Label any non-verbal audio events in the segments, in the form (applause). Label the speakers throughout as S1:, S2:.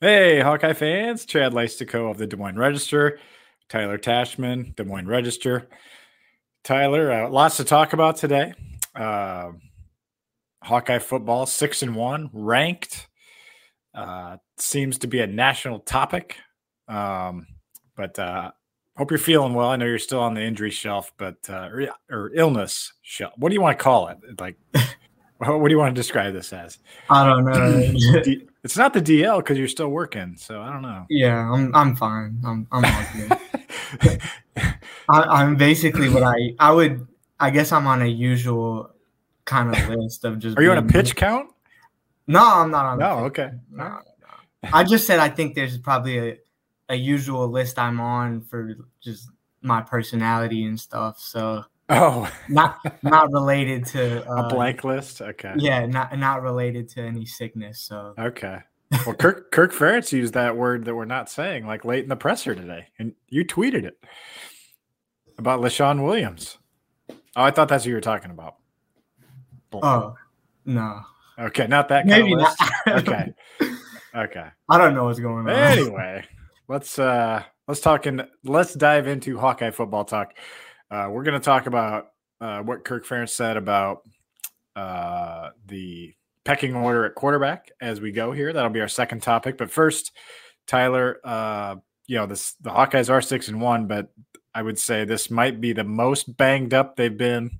S1: Hey, Hawkeye fans, Chad Leistikow of the Des Moines Register, Tyler Tachman, Des Moines Register. Tyler, uh, lots to talk about today. Uh, Hawkeye football, six and one, ranked. Uh, seems to be a national topic. Um, but uh, hope you're feeling well. I know you're still on the injury shelf, but uh, or, or illness shelf. What do you want to call it? Like, (laughs) what do you want to describe this as?
S2: I don't know. (laughs)
S1: It's not the DL because you're still working, so I don't know.
S2: Yeah, I'm I'm fine. I'm I'm all good. (laughs) I, am basically what I I would I guess I'm on a usual kind of list of just.
S1: Are you on a pitch count?
S2: No, I'm not on.
S1: No, okay.
S2: No, no. I just said I think there's probably a a usual list I'm on for just my personality and stuff. So
S1: Oh, (laughs)
S2: not not related to
S1: uh, (laughs) a blank list. Okay.
S2: Yeah, not not related to any sickness. So
S1: okay. Well, Kirk (laughs) Kirk Ferentz used that word that we're not saying like late in the presser today, and you tweeted it about Leshon Williams. Oh, I thought that's what you were talking about.
S2: Oh no.
S1: Okay, not that. Maybe not. okay. Okay.
S2: I don't know what's going on.
S1: Anyway, let's uh let's talk and Let's dive into Hawkeye football talk. Uh, we're going to talk about uh, what Kirk Ferentz said about uh, the pecking order at quarterback as we go here. That'll be our second topic. But first, Tyler, uh, you know, this, the Hawkeyes are six and one, but I would say this might be the most banged up they've been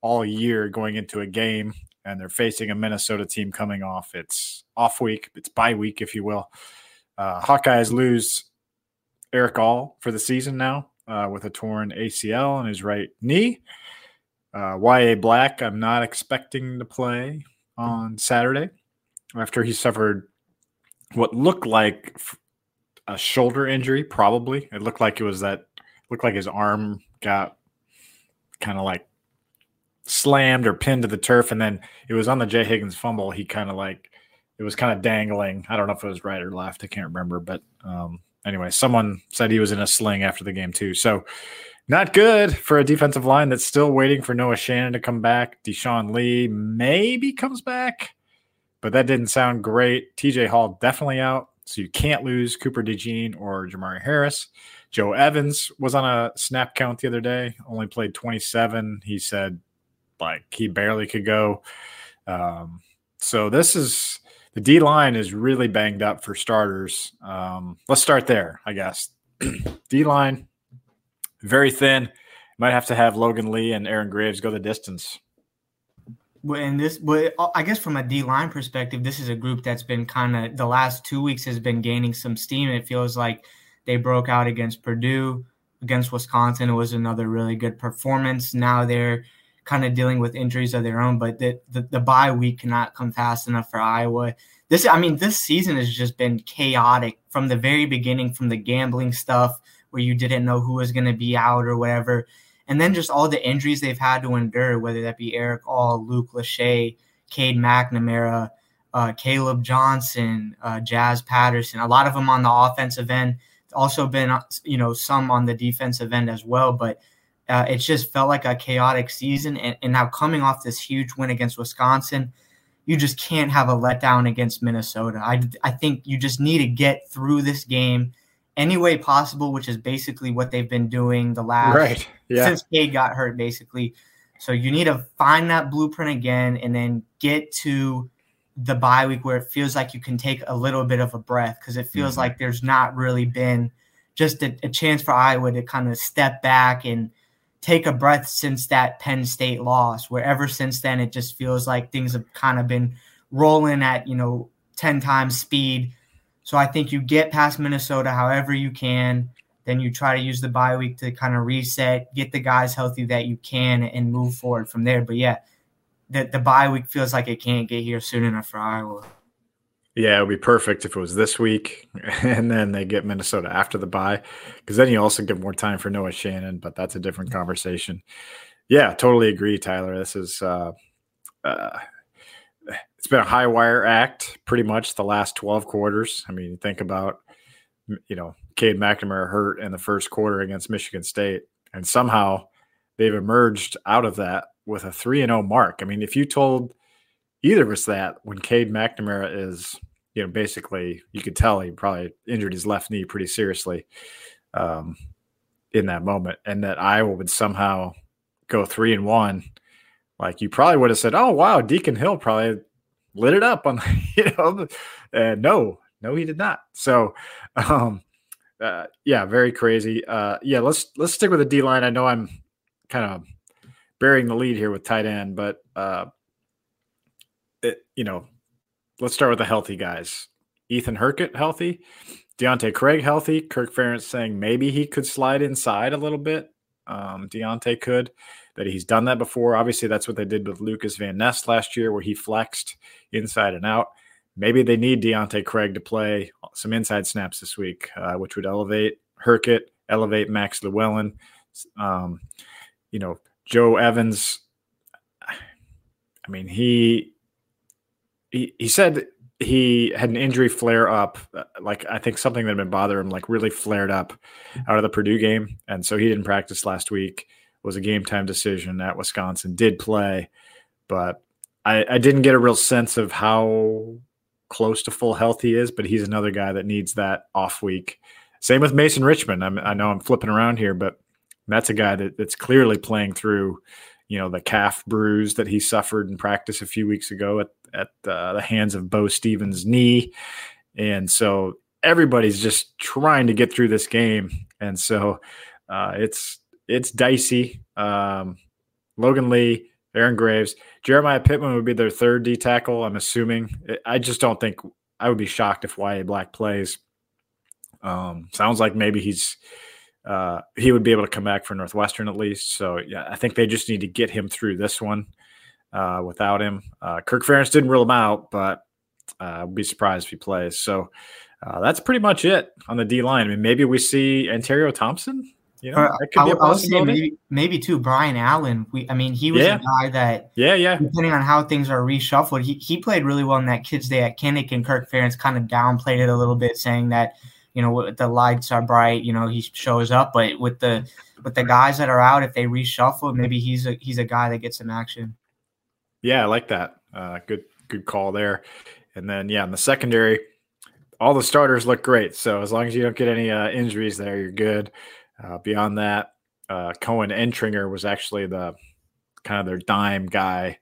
S1: all year going into a game. And they're facing a Minnesota team coming off its off week, its bye week, if you will. Uh, Hawkeyes lose Erick All for the season now uh, with a torn ACL on his right knee. Uh, Yahya Black, I'm not expecting to play on Saturday after he suffered what looked like a shoulder injury. Probably it looked like it was that looked like his arm got kind of like slammed or pinned to the turf, and then it was on the Jay Higgins fumble. He kind of like it was kind of dangling. I don't know if it was right or left. I can't remember, but um, anyway, someone said he was in a sling after the game too. So not good for a defensive line that's still waiting for Noah Shannon to come back. Deshaun Lee maybe comes back, but that didn't sound great. TJ Hall definitely out. So you can't lose Cooper DeJean or Jermari Harris. Joe Evans was on a snap count the other day, only played 27. He said like he barely could go. Um, so this is the D line is really banged up for starters. Um, let's start there, I guess. (clears throat) D line, very thin. Might have to have Logan Lee and Aaron Graves go the distance.
S2: Well, and this, but uh, I guess from a D line perspective, this is a group that's been kind of the last two weeks has been gaining some steam. It feels like they broke out against Purdue, against Wisconsin. It was another really good performance. Now they're kind of dealing with injuries of their own, but the, the, the bye week cannot come fast enough for Iowa. This, I mean, this season has just been chaotic from the very beginning, from the gambling stuff where you didn't know who was going to be out or whatever. And then just all the injuries they've had to endure, whether that be Erick All, Luke Lachey, Cade McNamara, uh, Caleb Johnson, uh, Jazz Patterson, a lot of them on the offensive end. Also been, you know, some on the defensive end as well. But uh, it just felt like a chaotic season. And, and now coming off this huge win against Wisconsin, you just can't have a letdown against Minnesota. I, I think you just need to get through this game any way possible, which is basically what they've been doing the last
S1: right. yeah.
S2: since Cade got hurt, basically. So you need to find that blueprint again and then get to the bye week where it feels like you can take a little bit of a breath because it feels mm-hmm. like there's not really been just a, a chance for Iowa to kind of step back and take a breath since that Penn State loss, where ever since then it just feels like things have kind of been rolling at, you know, 10 times speed. So I think you get past Minnesota however you can. Then you try to use the bye week to kind of reset, get the guys healthy that you can, and move forward from there. But yeah, the, the bye week feels like it can't get here soon enough for Iowa.
S1: Yeah, it would be perfect if it was this week (laughs) and then they get Minnesota after the bye because then you also give more time for Noah Shannon, but that's a different conversation. Yeah, totally agree, Tyler. This is uh, uh, it's been a high wire act pretty much the last 12 quarters. I mean, think about you know, Cade McNamara hurt in the first quarter against Michigan State, and somehow they've emerged out of that with a 3 and 0 mark. I mean, if you told either of us that when Cade McNamara is, you know, basically you could tell he probably injured his left knee pretty seriously um, in that moment, and that Iowa would somehow go three and one. Like you probably would have said, "Oh wow, Deacon Hill probably lit it up on (laughs) you know," and no, no, he did not. So, um, uh, yeah, very crazy. Uh, yeah, let's let's stick with the D line. I know I'm kind of burying the lead here with tight end, but uh, it, you know, let's start with the healthy guys. Ethan Hurkett healthy, Deontae Craig healthy. Kirk Ferentz saying maybe he could slide inside a little bit. Um, Deontae could, that he's done that before. Obviously, that's what they did with Lucas Van Ness last year, where he flexed inside and out. Maybe they need Deontae Craig to play some inside snaps this week, uh, which would elevate Hurkett, elevate Max Llewellyn. Um, you know, Joe Evans. I mean, he he he said he had an injury flare up, uh, like I think something that had been bothering him, like really flared up out of the Purdue game, and so he didn't practice last week. It was a game time decision at Wisconsin. Did play, but I, I didn't get a real sense of how close to full health he is. But he's another guy that needs that off week. Same with Mason Richman. I'm, I know I'm flipping around here, but that's a guy that, that's clearly playing through, you know, the calf bruise that he suffered in practice a few weeks ago at at uh, the hands of Beau Stephens' knee, and so everybody's just trying to get through this game, and so uh, it's it's dicey. Um, Logan Lee, Aaron Graves, Jeremiah Pittman would be their third D tackle. I'm assuming. I just don't think I would be shocked if Yahya Black plays. Um, sounds like maybe he's uh, he would be able to come back for Northwestern at least. So yeah, I think they just need to get him through this one uh, without him. Uh, Kirk Ferentz didn't rule him out, but uh, I'll be surprised if he plays. So uh, that's pretty much it on the D line. I mean, maybe we see Anterio Thompson. You know,
S2: that could be a possibility. Maybe, maybe too Brian Allen. We, I mean, he was yeah. a guy that,
S1: yeah, yeah.
S2: Depending on how things are reshuffled, he he played really well in that Kids Day at Kinnick, and Kirk Ferentz kind of downplayed it a little bit, saying that you know the lights are bright, you know he shows up, but with the with the guys that are out, if they reshuffle, maybe he's a he's a guy that gets some action.
S1: Yeah, I like that. Uh, good, good call there. And then, yeah, in the secondary, all the starters look great. So as long as you don't get any uh, injuries there, you're good. Uh, beyond that, uh, Koen Entringer was actually the kind of their dime guy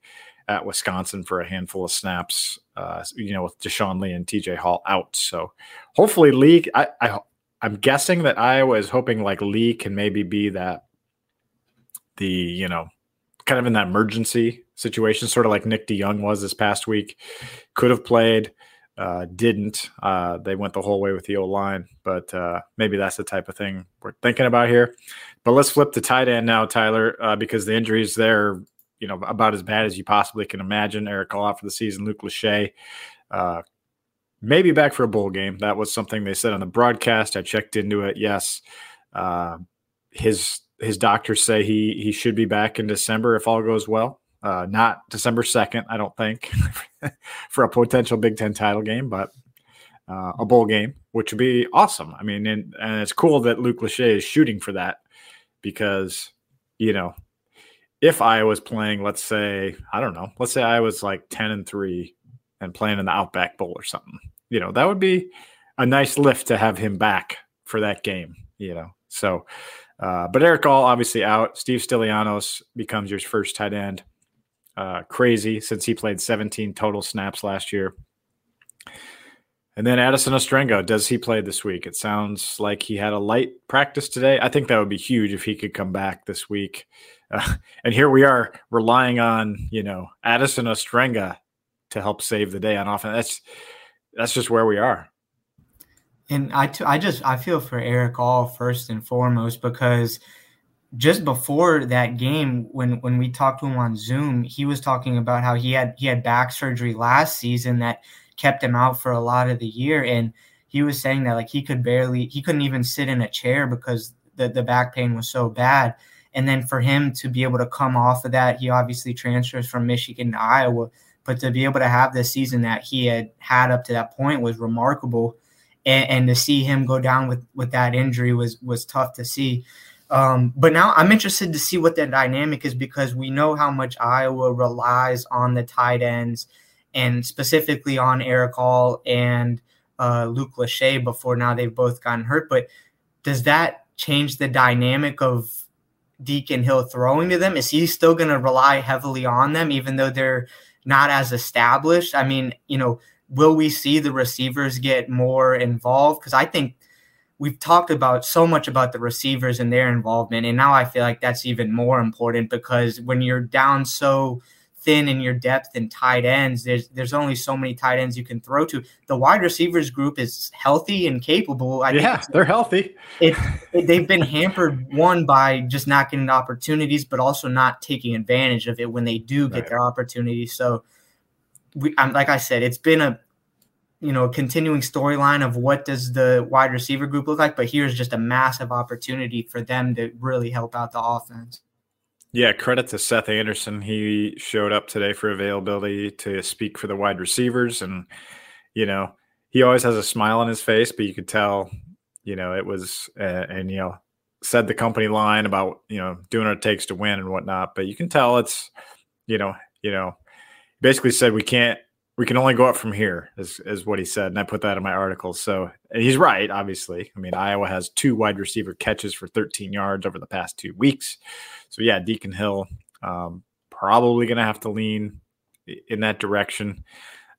S1: at Wisconsin for a handful of snaps. Uh, you know, with Deshaun Lee and TJ Hall out. So hopefully, Lee. I, I I'm guessing that Iowa is hoping like Lee can maybe be that the you know kind of in that emergency situation, sort of like Nick DeJong was this past week. Could have played, uh, didn't. Uh, they went the whole way with the O line, but uh, maybe that's the type of thing we're thinking about here. But let's flip to tight end now, Tyler, uh, because the injuries there, you know, about as bad as you possibly can imagine. Erick All for the season. Luke Lachey, uh, maybe back for a bowl game. That was something they said on the broadcast. I checked into it. Yes, uh, his his doctors say he he should be back in December if all goes well. Uh, not December second, I don't think, (laughs) for a potential Big Ten title game, but uh, a bowl game, which would be awesome. I mean, and, and it's cool that Luke Lachey is shooting for that because you know if I was playing, let's say I don't know, let's say I was like ten and three and playing in the Outback Bowl or something, you know, that would be a nice lift to have him back for that game, you know. So uh, but Erick All obviously out. Steve Stilianos becomes your first tight end. Uh, crazy since he played 17 total snaps last year. And then Addison Ostrenga, does he play this week? It sounds like he had a light practice today. I think that would be huge if he could come back this week. Uh, (laughs) and here we are relying on, you know, Addison Ostrenga to help save the day on offense. That's that's just where we are.
S2: And I, t- I just I feel for Erick All first and foremost because just before that game, when when we talked to him on Zoom, he was talking about how he had he had back surgery last season that kept him out for a lot of the year, and he was saying that like he could barely he couldn't even sit in a chair because the the back pain was so bad. And then for him to be able to come off of that, he obviously transfers from Michigan to Iowa, but to be able to have the season that he had had up to that point was remarkable and, and, to see him go down with with that injury was was tough to see. Um, but now I'm interested to see what that dynamic is because we know how much Iowa relies on the tight ends and specifically on Erick All and uh, Luke Lachey before now they've both gotten hurt. But does that change the dynamic of Deacon Hill throwing to them? Is he still going to rely heavily on them, even though they're not as established? I mean, you know, will we see the receivers get more involved? Because I think we've talked about so much about the receivers and their involvement, and now I feel like that's even more important because when you're down so thin in your depth and tight ends. There's there's only so many tight ends you can throw to. The wide receivers group is healthy and capable.
S1: I yeah, they're healthy.
S2: It, it, they've been hampered one by just not getting opportunities, but also not taking advantage of it when they do get right. their opportunities. So, we, I'm like I said, it's been a you know continuing storyline of what does the wide receiver group look like, but here's just a massive opportunity for them to really help out the offense.
S1: Yeah, credit to Seth Anderson. He showed up today for availability to speak for the wide receivers. And, you know, he always has a smile on his face, but you could tell, you know, it was, uh, and, you know, said the company line about, you know, doing what it takes to win and whatnot. But you can tell it's, you know, you know, basically said we can't we can only go up from here is, is what he said and i put that in my article. So he's right obviously. I mean iowa has two wide receiver catches for 13 yards over the past two weeks. So yeah deacon hill um, probably going to have to lean in that direction.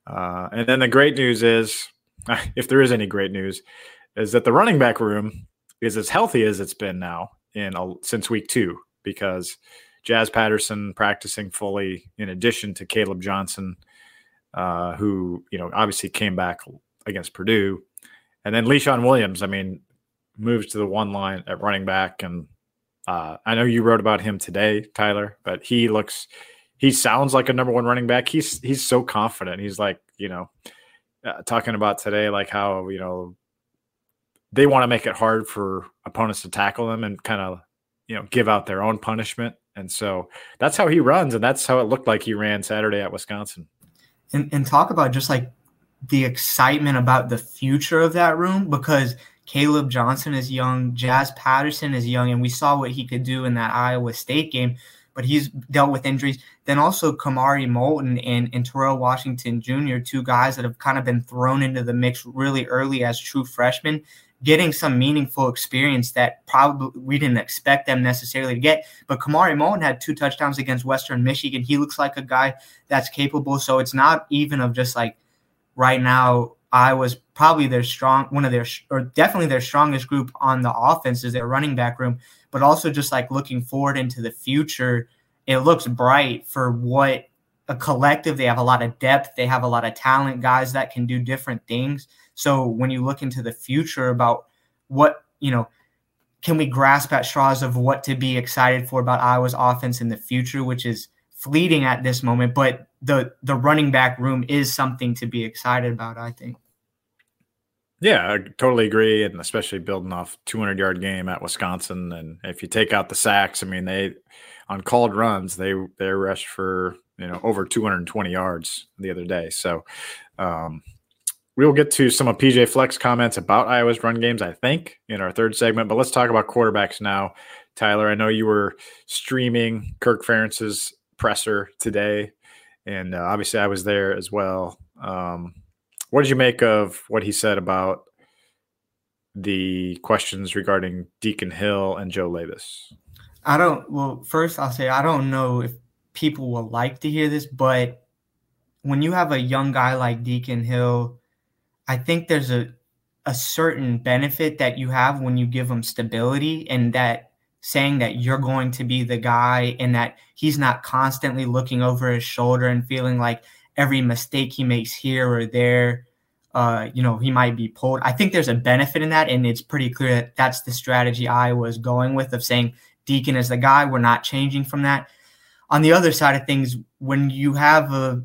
S1: Uh, and then the great news is (laughs) if there is any great news is that the running back room is as healthy as it's been now in a, since week two because jazz patterson practicing fully in addition to caleb johnson uh, who you know obviously came back against Purdue, and then Leshon Williams. I mean, moves to the one line at running back, and uh, I know you wrote about him today, Tyler, but he looks, he sounds like a number one running back. He's he's so confident. He's like you know uh, talking about today, like how you know they want to make it hard for opponents to tackle them and kind of you know give out their own punishment. And so that's how he runs, and that's how it looked like he ran Saturday at Wisconsin
S2: and, and talk about just like the excitement about the future of that room because Caleb Johnson is young, Jazz Patterson is young, and we saw what he could do in that Iowa State game, but he's dealt with injuries. Then also Kamari Moulton and, and Terrell Washington Jr., two guys that have kind of been thrown into the mix really early as true freshmen, getting some meaningful experience that probably we didn't expect them necessarily to get. But Kamari Moulton had two touchdowns against Western Michigan. He looks like a guy that's capable. So it's not even of just like right now. I was probably their strong one of their or definitely their strongest group on the offense is their running back room, but also just like looking forward into the future. It looks bright for what a collective. They have a lot of depth. They have a lot of talent, guys that can do different things. So when you look into the future about what, you know, can we grasp at straws of what to be excited for about Iowa's offense in the future, which is fleeting at this moment, but the the running back room is something to be excited about, I think.
S1: Yeah, I totally agree, and especially building off 200 yard game at Wisconsin, and if you take out the sacks, I mean they on called runs they they rushed for you know over 220 yards the other day. So um, we'll get to some of PJ Fleck's comments about Iowa's run games, I think, in our third segment. But let's talk about quarterbacks now. Tyler, I know you were streaming Kirk Ferentz's presser today, and uh, obviously I was there as well. Um, what did you make of what he said about the questions regarding Deacon Hill and Joe Labas?
S2: I don't. Well, first I'll say I don't know if people will like to hear this, but when you have a young guy like Deacon Hill, I think there's a a certain benefit that you have when you give him stability and that saying that you're going to be the guy and that he's not constantly looking over his shoulder and feeling like every mistake he makes here or there uh, you know, he might be pulled. I think there's a benefit in that, and it's pretty clear that that's the strategy I was going with of saying Deacon is the guy. We're not changing from that on the other side of things, when you have a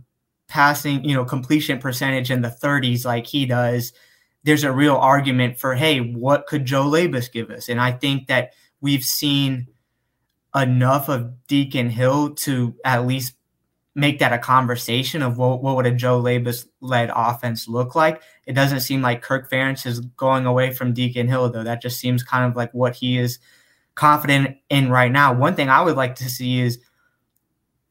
S2: passing, you know, completion percentage in the 30s like he does, there's a real argument for, hey, what could Joe Labas give us? And I think that we've seen enough of Deacon Hill to at least make that a conversation of what, what would a Joe Labas led offense look like. It doesn't seem like Kirk Ferentz is going away from Deacon Hill, though. That just seems kind of like what he is confident in right now. One thing I would like to see is –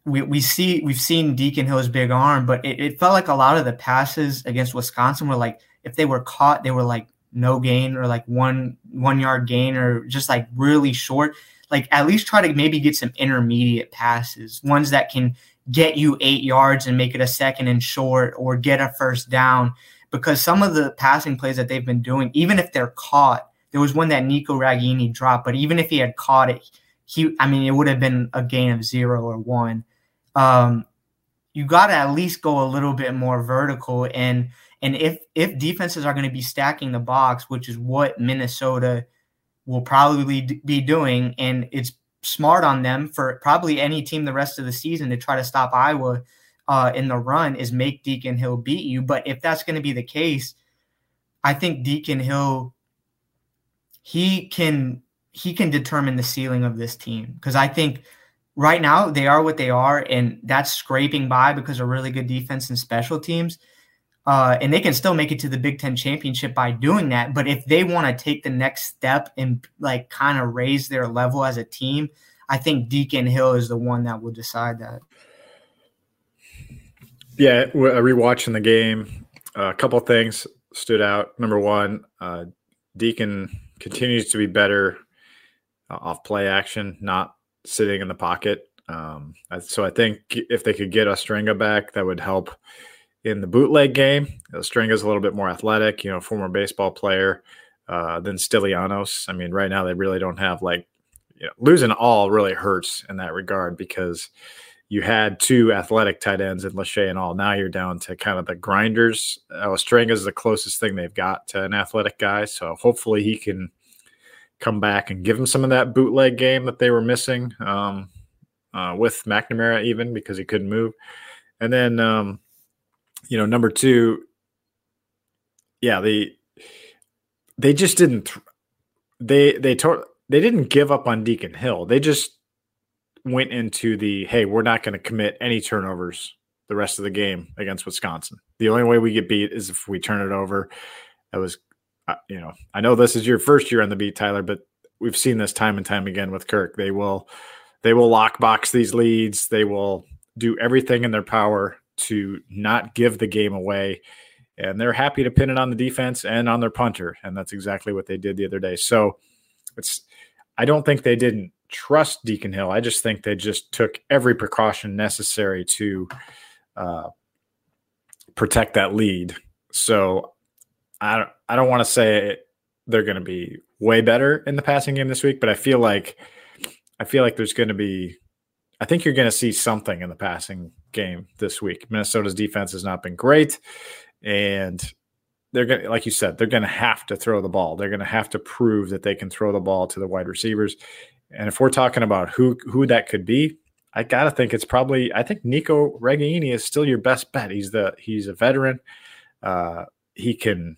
S2: we, we see we've seen Deacon Hill's big arm, but it, it felt like a lot of the passes against Wisconsin were like if they were caught, they were like no gain or like one one yard gain or just like really short. Like at least try to maybe get some intermediate passes, ones that can get you eight yards and make it a second and short or get a first down. Because some of the passing plays that they've been doing, even if they're caught, there was one that Nico Ragaini dropped, but even if he had caught it, he I mean it would have been a gain of zero or one. Um, you got to at least go a little bit more vertical and and if if defenses are going to be stacking the box, which is what Minnesota will probably be doing, and it's smart on them for probably any team the rest of the season to try to stop Iowa uh, in the run is make Deacon Hill beat you. But if that's going to be the case, I think Deacon Hill he can he can determine the ceiling of this team because I think right now they are what they are, and that's scraping by because of really good defense and special teams. Uh, and they can still make it to the Big Ten championship by doing that. But if they want to take the next step and like kind of raise their level as a team, I think Deacon Hill is the one that will decide that.
S1: Yeah, rewatching the game, a couple things stood out. Number one, uh, Deacon continues to be better uh, off play action, not sitting in the pocket. Um, so I think if they could get Ostrenga back, that would help in the bootleg game. String is a little bit more athletic, you know, former baseball player uh, than Stilianos. I mean, right now they really don't have like, you know, losing all really hurts in that regard because you had two athletic tight ends in Lachey and all. Now you're down to kind of the grinders. String is the closest thing they've got to an athletic guy. So hopefully he can come back and give him some of that bootleg game that they were missing um, uh, with McNamara, even because he couldn't move. And then, um, you know, number two, yeah, they they just didn't they they told they didn't give up on Deacon Hill. They just went into the hey, we're not going to commit any turnovers the rest of the game against Wisconsin. The only way we get beat is if we turn it over. That was, you know, I know this is your first year on the beat, Tyler, but we've seen this time and time again with Kirk. They will, they will lockbox these leads. They will do everything in their power to not give the game away. And they're happy to pin it on the defense and on their punter. And that's exactly what they did the other day. So it's, I don't think they didn't trust Deacon Hill. I just think they just took every precaution necessary to uh, protect that lead. So I don't, I don't want to say they're going to be way better in the passing game this week, but I feel like I feel like there's going to be I think you're going to see something in the passing game this week. Minnesota's defense has not been great, and they're going to, like you said, they're going to have to throw the ball. They're going to have to prove that they can throw the ball to the wide receivers. And if we're talking about who who that could be, I gotta think it's probably. I think Nico Ragaini is still your best bet. He's the he's a veteran. Uh, he can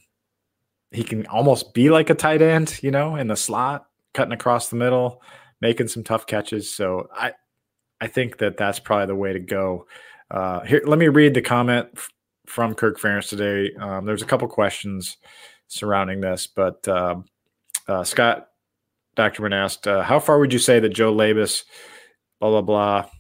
S1: he can almost be like a tight end, you know, in the slot, cutting across the middle, making some tough catches. So I I think that that's probably the way to go. Uh, here, let me read the comment f- from Kirk Ferentz today. Um, there's a couple questions surrounding this, but uh, uh, Scott Dr. asked, uh, "How far would you say that Joe Labas, blah blah blah,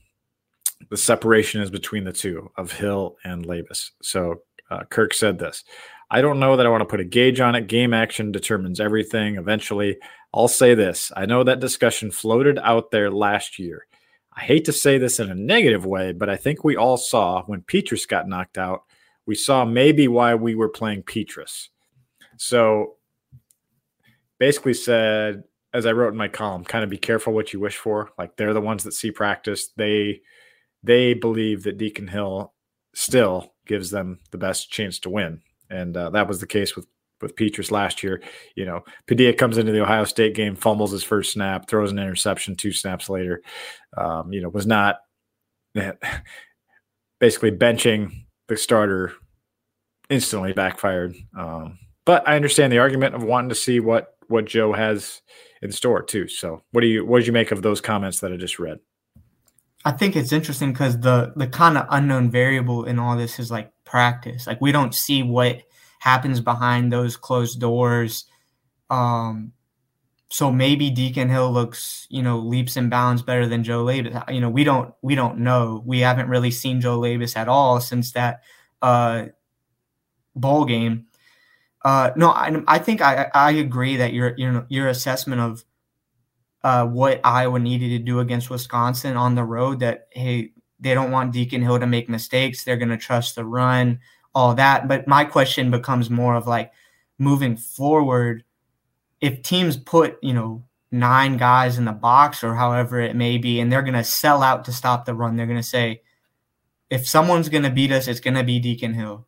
S1: the separation is between the two of Hill and Labas?" So uh, Kirk said this. I don't know that I want to put a gauge on it. Game action determines everything. Eventually, I'll say this. I know that discussion floated out there last year. I hate to say this in a negative way, but I think we all saw when Petras got knocked out, we saw maybe why we were playing Petras. So basically said, as I wrote in my column, kind of be careful what you wish for. Like they're the ones that see practice. They they believe that Deacon Hill still gives them the best chance to win. And uh, that was the case with with Petras last year. You know, Padilla comes into the Ohio State game, fumbles his first snap, throws an interception two snaps later. Um, you know, was not (laughs) basically benching the starter instantly backfired. Um, but I understand the argument of wanting to see what what Joe has in store too. So, what do you what did you make of those comments that I just read?
S2: I think it's interesting because the the kind of unknown variable in all this is like practice. Like we don't see what happens behind those closed doors. Um, so maybe Deacon Hill looks, you know, leaps and bounds better than Joe Labas. You know, we don't we don't know. We haven't really seen Joe Labas at all since that uh, bowl game. Uh, no, I, I think I, I agree that your your your assessment of uh, what Iowa needed to do against Wisconsin on the road. That hey, they don't want Deacon Hill to make mistakes. They're going to trust the run, all that. But my question becomes more of like moving forward if teams put, you know, nine guys in the box or however it may be, and they're going to sell out to stop the run, they're going to say, if someone's going to beat us, it's going to be Deacon Hill.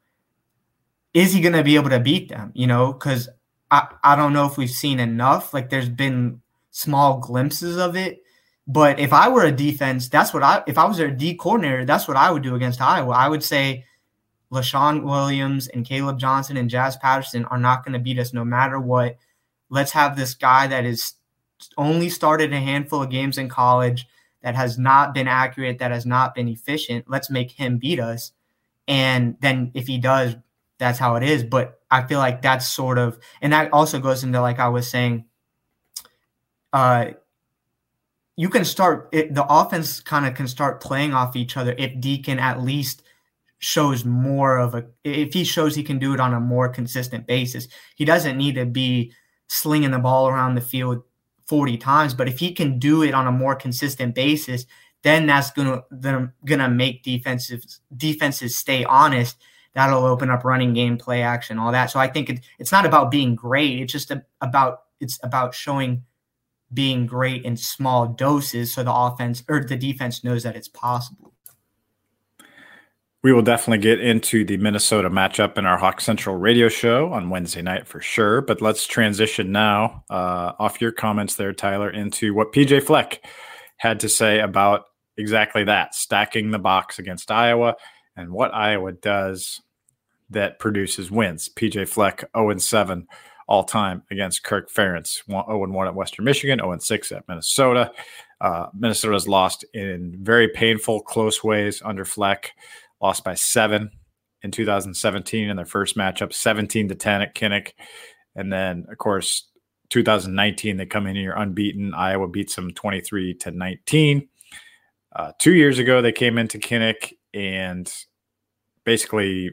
S2: Is he going to be able to beat them? You know, because I, I don't know if we've seen enough. Like there's been small glimpses of it. But if I were a defense, that's what I, if I was a D coordinator, that's what I would do against Iowa. I would say, Leshon Williams and Caleb Johnson and Jazz Patterson are not going to beat us no matter what let's have this guy that is only started a handful of games in college that has not been accurate, that has not been efficient. Let's make him beat us. And then if he does, that's how it is. But I feel like that's sort of, and that also goes into like I was saying, uh, you can start it, the offense kind of can start playing off each other if Deacon at least shows more of a if he shows he can do it on a more consistent basis. He doesn't need to be slinging the ball around the field 40 times, but if he can do it on a more consistent basis, then that's gonna gonna make defenses defenses stay honest. That'll open up running game, play action, all that. So I think it, it's not about being great. It's just a, about it's about showing being great in small doses, so the offense or the defense knows that it's possible.
S1: We will definitely get into the Minnesota matchup in our Hawk Central radio show on Wednesday night for sure. But let's transition now uh, off your comments there, Tyler, into what PJ Fleck had to say about exactly that stacking the box against Iowa and what Iowa does that produces wins. PJ Fleck 0 7 all time against Kirk Ferentz, 0 1 at Western Michigan, 0 6 at Minnesota. Uh, Minnesota's lost in very painful, close ways under Fleck lost by seven in 2017 in their first matchup, 17 to 10 at Kinnick. And then, of course, 2019, they come in here unbeaten. Iowa beats them 23 to 19. Uh, two years ago, they came into Kinnick and basically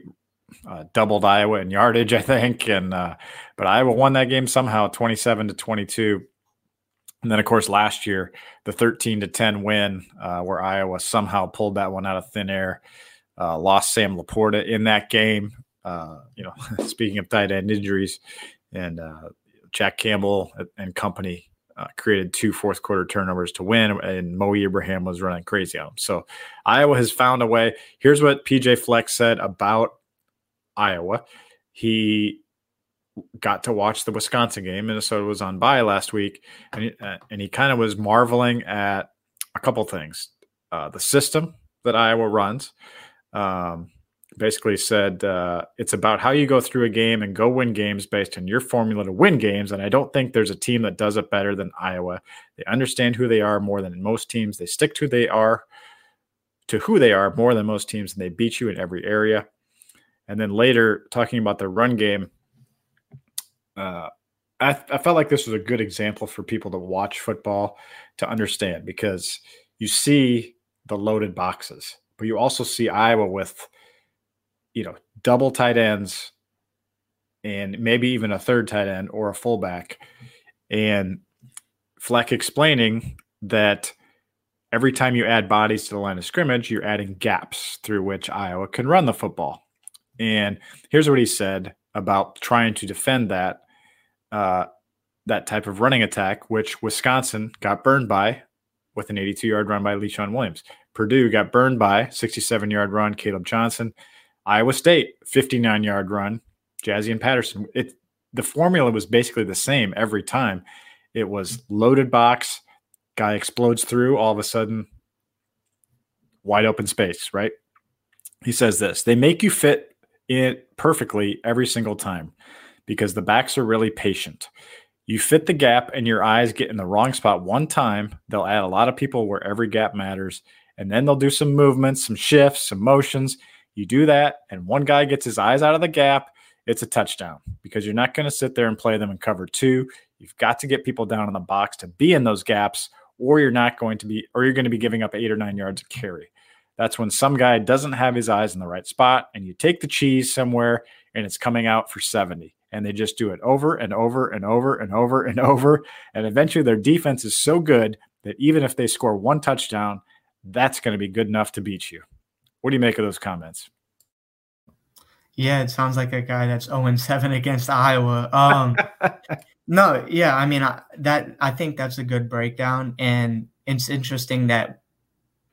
S1: uh, doubled Iowa in yardage, I think. And uh, but Iowa won that game somehow, 27 to 22. And then, of course, last year, the 13 to 10 win, uh, where Iowa somehow pulled that one out of thin air. Uh, lost Sam LaPorta in that game. Uh, you know, (laughs) speaking of tight end injuries, and uh, Jack Campbell and company uh, created two fourth quarter turnovers to win, and Mo Ibrahim was running crazy on them. So Iowa has found a way. Here's what PJ Fleck said about Iowa. He got to watch the Wisconsin game. Minnesota was on bye last week, and he, uh, and he kind of was marveling at a couple things: uh, the system that Iowa runs, um, basically said uh, it's about how you go through a game and go win games based on your formula to win games. And I don't think there's a team that does it better than Iowa. They understand who they are more than most teams. They stick to they are to who they are more than most teams, and they beat you in every area. And then later, talking about the run game, uh, I, I felt like this was a good example for people to watch football to understand because you see the loaded boxes but you also see Iowa with, you know, double tight ends and maybe even a third tight end or a fullback. And Fleck explaining that every time you add bodies to the line of scrimmage, you're adding gaps through which Iowa can run the football. And here's what he said about trying to defend that uh, that type of running attack, which Wisconsin got burned by with an 82 yard run by Leshon Williams. Purdue got burned by 67 yard run, Caleb Johnson. Iowa State, 59 yard run, Jaziun Patterson. It the formula was basically the same every time. It was loaded box, guy explodes through, all of a sudden, wide open space, right? He says this they make you fit it perfectly every single time because the backs are really patient. You fit the gap and your eyes get in the wrong spot one time, they'll add a lot of people where every gap matters and then they'll do some movements, some shifts, some motions. You do that, and one guy gets his eyes out of the gap, it's a touchdown because you're not going to sit there and play them in cover two. You've got to get people down in the box to be in those gaps, or you're not going to be, or you're going to be giving up eight or nine yards of carry. That's when some guy doesn't have his eyes in the right spot, and you take the cheese somewhere and it's coming out for 70. And they just do it over and over and over and over and over. And eventually their defense is so good that even if they score one touchdown, that's going to be good enough to beat you. What do you make of those comments?
S2: Yeah, it sounds like a guy that's 0 7 against Iowa. Um, (laughs) no, yeah, I mean I, that I think that's a good breakdown, and it's interesting that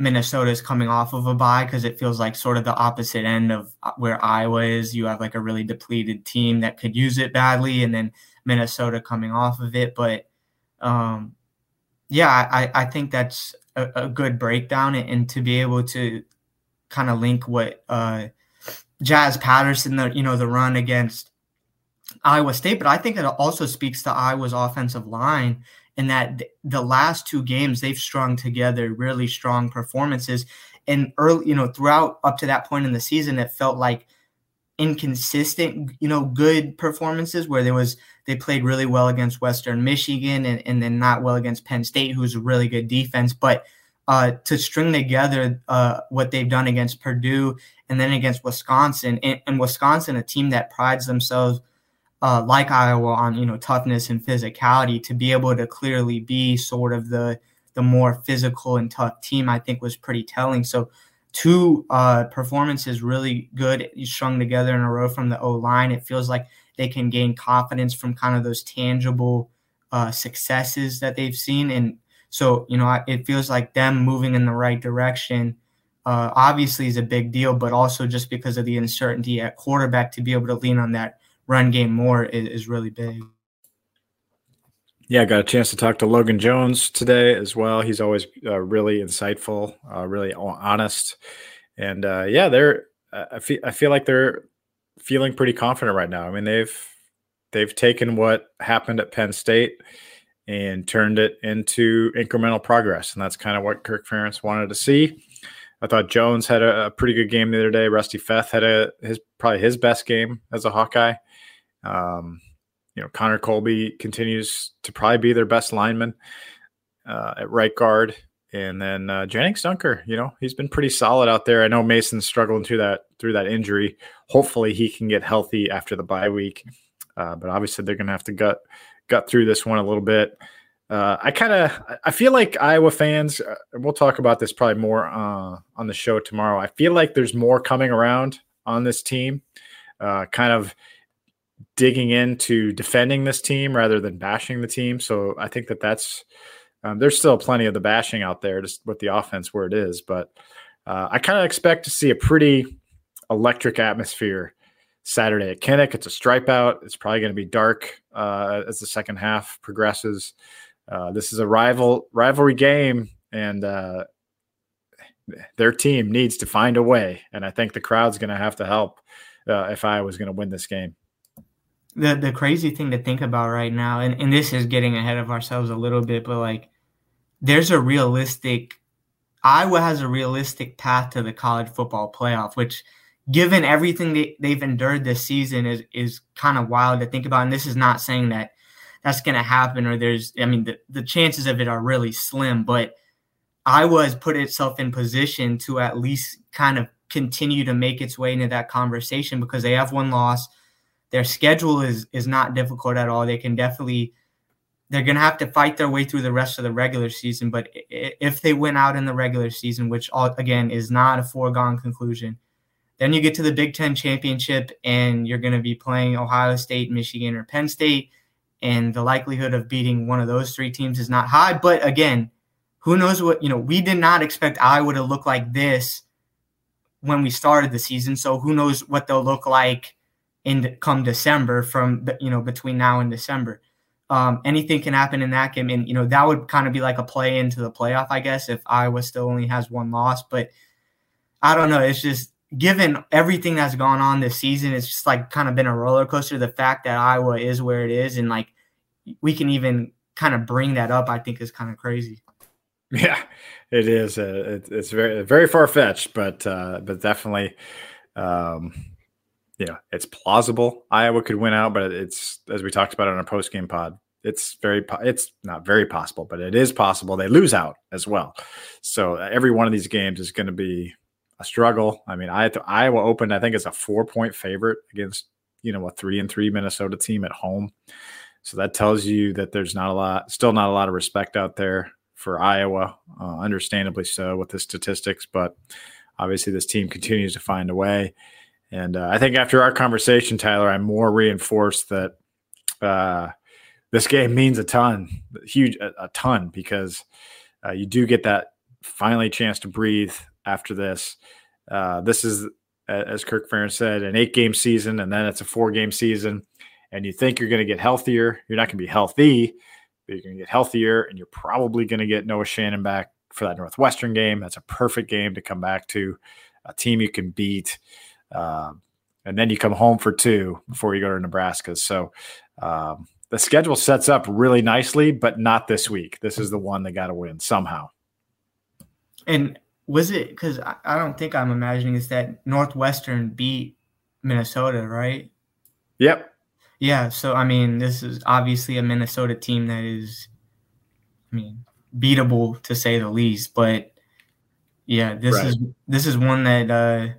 S2: Minnesota is coming off of a bye because it feels like sort of the opposite end of uh, where Iowa is. You have like a really depleted team that could use it badly, and then Minnesota coming off of it. But um, yeah, I, I think that's a, a good breakdown, and, and, to be able to kind of link what uh, Jazz Patterson, the you know the run against Iowa State, but I think it also speaks to Iowa's offensive line in that the last two games they've strung together really strong performances. And early you know throughout up to that point in the season it felt like inconsistent you know good performances where there was they played really well against western michigan and, and then not well against penn state who's a really good defense. But uh, to string together uh, what they've done against purdue and then against wisconsin and, and wisconsin a team that prides themselves uh, like Iowa on you know toughness and physicality to be able to clearly be sort of the the more physical and tough team I think was pretty telling. So two uh, performances really good strung together in a row from the O line. It feels like they can gain confidence from kind of those tangible uh, successes that they've seen, and so you know it feels like them moving in the right direction. Uh, obviously is a big deal, but also just because of the uncertainty at quarterback to be able to lean on that run game more is, is really big.
S1: Yeah, I got a chance to talk to Logan Jones today as well. He's always uh, really insightful, uh, really honest, and uh, yeah, they're. I feel I feel like they're feeling pretty confident right now. I mean, they've they've taken what happened at Penn State and turned it into incremental progress, and that's kind of what Kirk Ferentz wanted to see. I thought Jones had a, a, pretty good game the other day. Rusty Feth had a his probably his best game as a Hawkeye. Um, you know, Connor Colby continues to probably be their best lineman uh, at right guard. And then uh, Gennings Dunker, you know, he's been pretty solid out there. I know Mason's struggling through that through that injury. Hopefully, he can get healthy after the bye week. Uh, but obviously, they're going to have to gut gut through this one a little bit. Uh, I kind of I feel like Iowa fans. Uh, we'll talk about this probably more uh, on the show tomorrow. I feel like there's more coming around on this team. Uh, kind of digging into defending this team rather than bashing the team. So I think that that's um, there's still plenty of the bashing out there just with the offense where it is, but uh, I kind of expect to see a pretty electric atmosphere Saturday at Kinnick. It's a stripe out. It's probably going to be dark uh, as the second half progresses. Uh, this is a rival rivalry game, and uh, their team needs to find a way. And I think the crowd's going to have to help uh, if I was going to win this game
S2: the the crazy thing to think about right now, and, and this is getting ahead of ourselves a little bit, but like there's a realistic Iowa has a realistic path to the college football playoff, which given everything they, they've endured this season is is kind of wild to think about. And this is not saying that that's gonna happen or there's I mean the, the chances of it are really slim, but Iowa has put itself in position to at least kind of continue to make its way into that conversation because they have one loss their schedule is is not difficult at all. They can definitely they're going to have to fight their way through the rest of the regular season, but if they win out in the regular season, which all, again is not a foregone conclusion, then you get to the Big 10 championship and you're going to be playing Ohio State, Michigan or Penn State and the likelihood of beating one of those three teams is not high, but again, who knows what, you know, we did not expect Iowa to look like this when we started the season, so who knows what they'll look like in come December from you know between now and December. Um, anything can happen in that game, and you know that would kind of be like a play into the playoff, I guess, if Iowa still only has one loss. But I don't know. It's just given everything that's gone on this season, it's just like kind of been a roller coaster. The fact that Iowa is where it is, and like we can even kind of bring that up, I think is kind of crazy.
S1: Yeah, it is. Uh, it, it's very very far fetched, but uh, but definitely. Um, know, it's plausible Iowa could win out, but it's as we talked about on our post game pod, it's very it's not very possible, but it is possible they lose out as well. So uh, every one of these games is going to be a struggle. I mean, I Iowa opened I think as a four point favorite against you know a three and three Minnesota team at home. So that tells you that there's not a lot, still not a lot of respect out there for Iowa, uh, understandably so with the statistics. But obviously, this team continues to find a way. And uh, I think after our conversation, Tyler, I'm more reinforced that uh, this game means a ton, huge, a, a ton, because uh, you do get that finally chance to breathe after this. Uh, this is, as Kirk Ferentz said, an eight game season, and then it's a four game season. And you think you're going to get healthier. You're not going to be healthy, but you're going to get healthier, and you're probably going to get Noah Shannon back for that Northwestern game. That's a perfect game to come back to, a team you can beat. Um, and then you come home for two before you go to Nebraska. So um, the schedule sets up really nicely, but not this week. This is the one they got to win somehow.
S2: And was it because I, I don't think I'm imagining is that Northwestern beat Minnesota, right?
S1: Yep.
S2: Yeah. So I mean, this is obviously a Minnesota team that is, I mean, beatable to say the least. But yeah, this right. is this is one that, uh,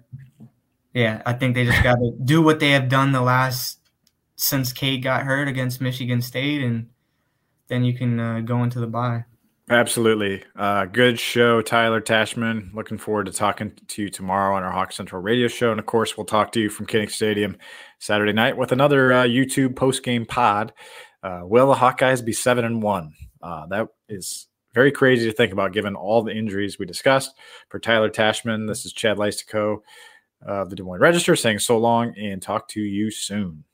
S2: yeah, I think they just got to (laughs) do what they have done the last since Cade got hurt against Michigan State, and then you can uh, go into the bye.
S1: Absolutely. Uh, good show, Tyler Tachman. Looking forward to talking to you tomorrow on our Hawk Central radio show. And of course, we'll talk to you from Kinnick Stadium Saturday night with another uh, YouTube post game pod. Uh, will the Hawkeyes be seven and one? Uh, that is very crazy to think about given all the injuries we discussed. For Tyler Tachman, this is Chad Leistikow of the Des Moines Register saying so long and talk to you soon.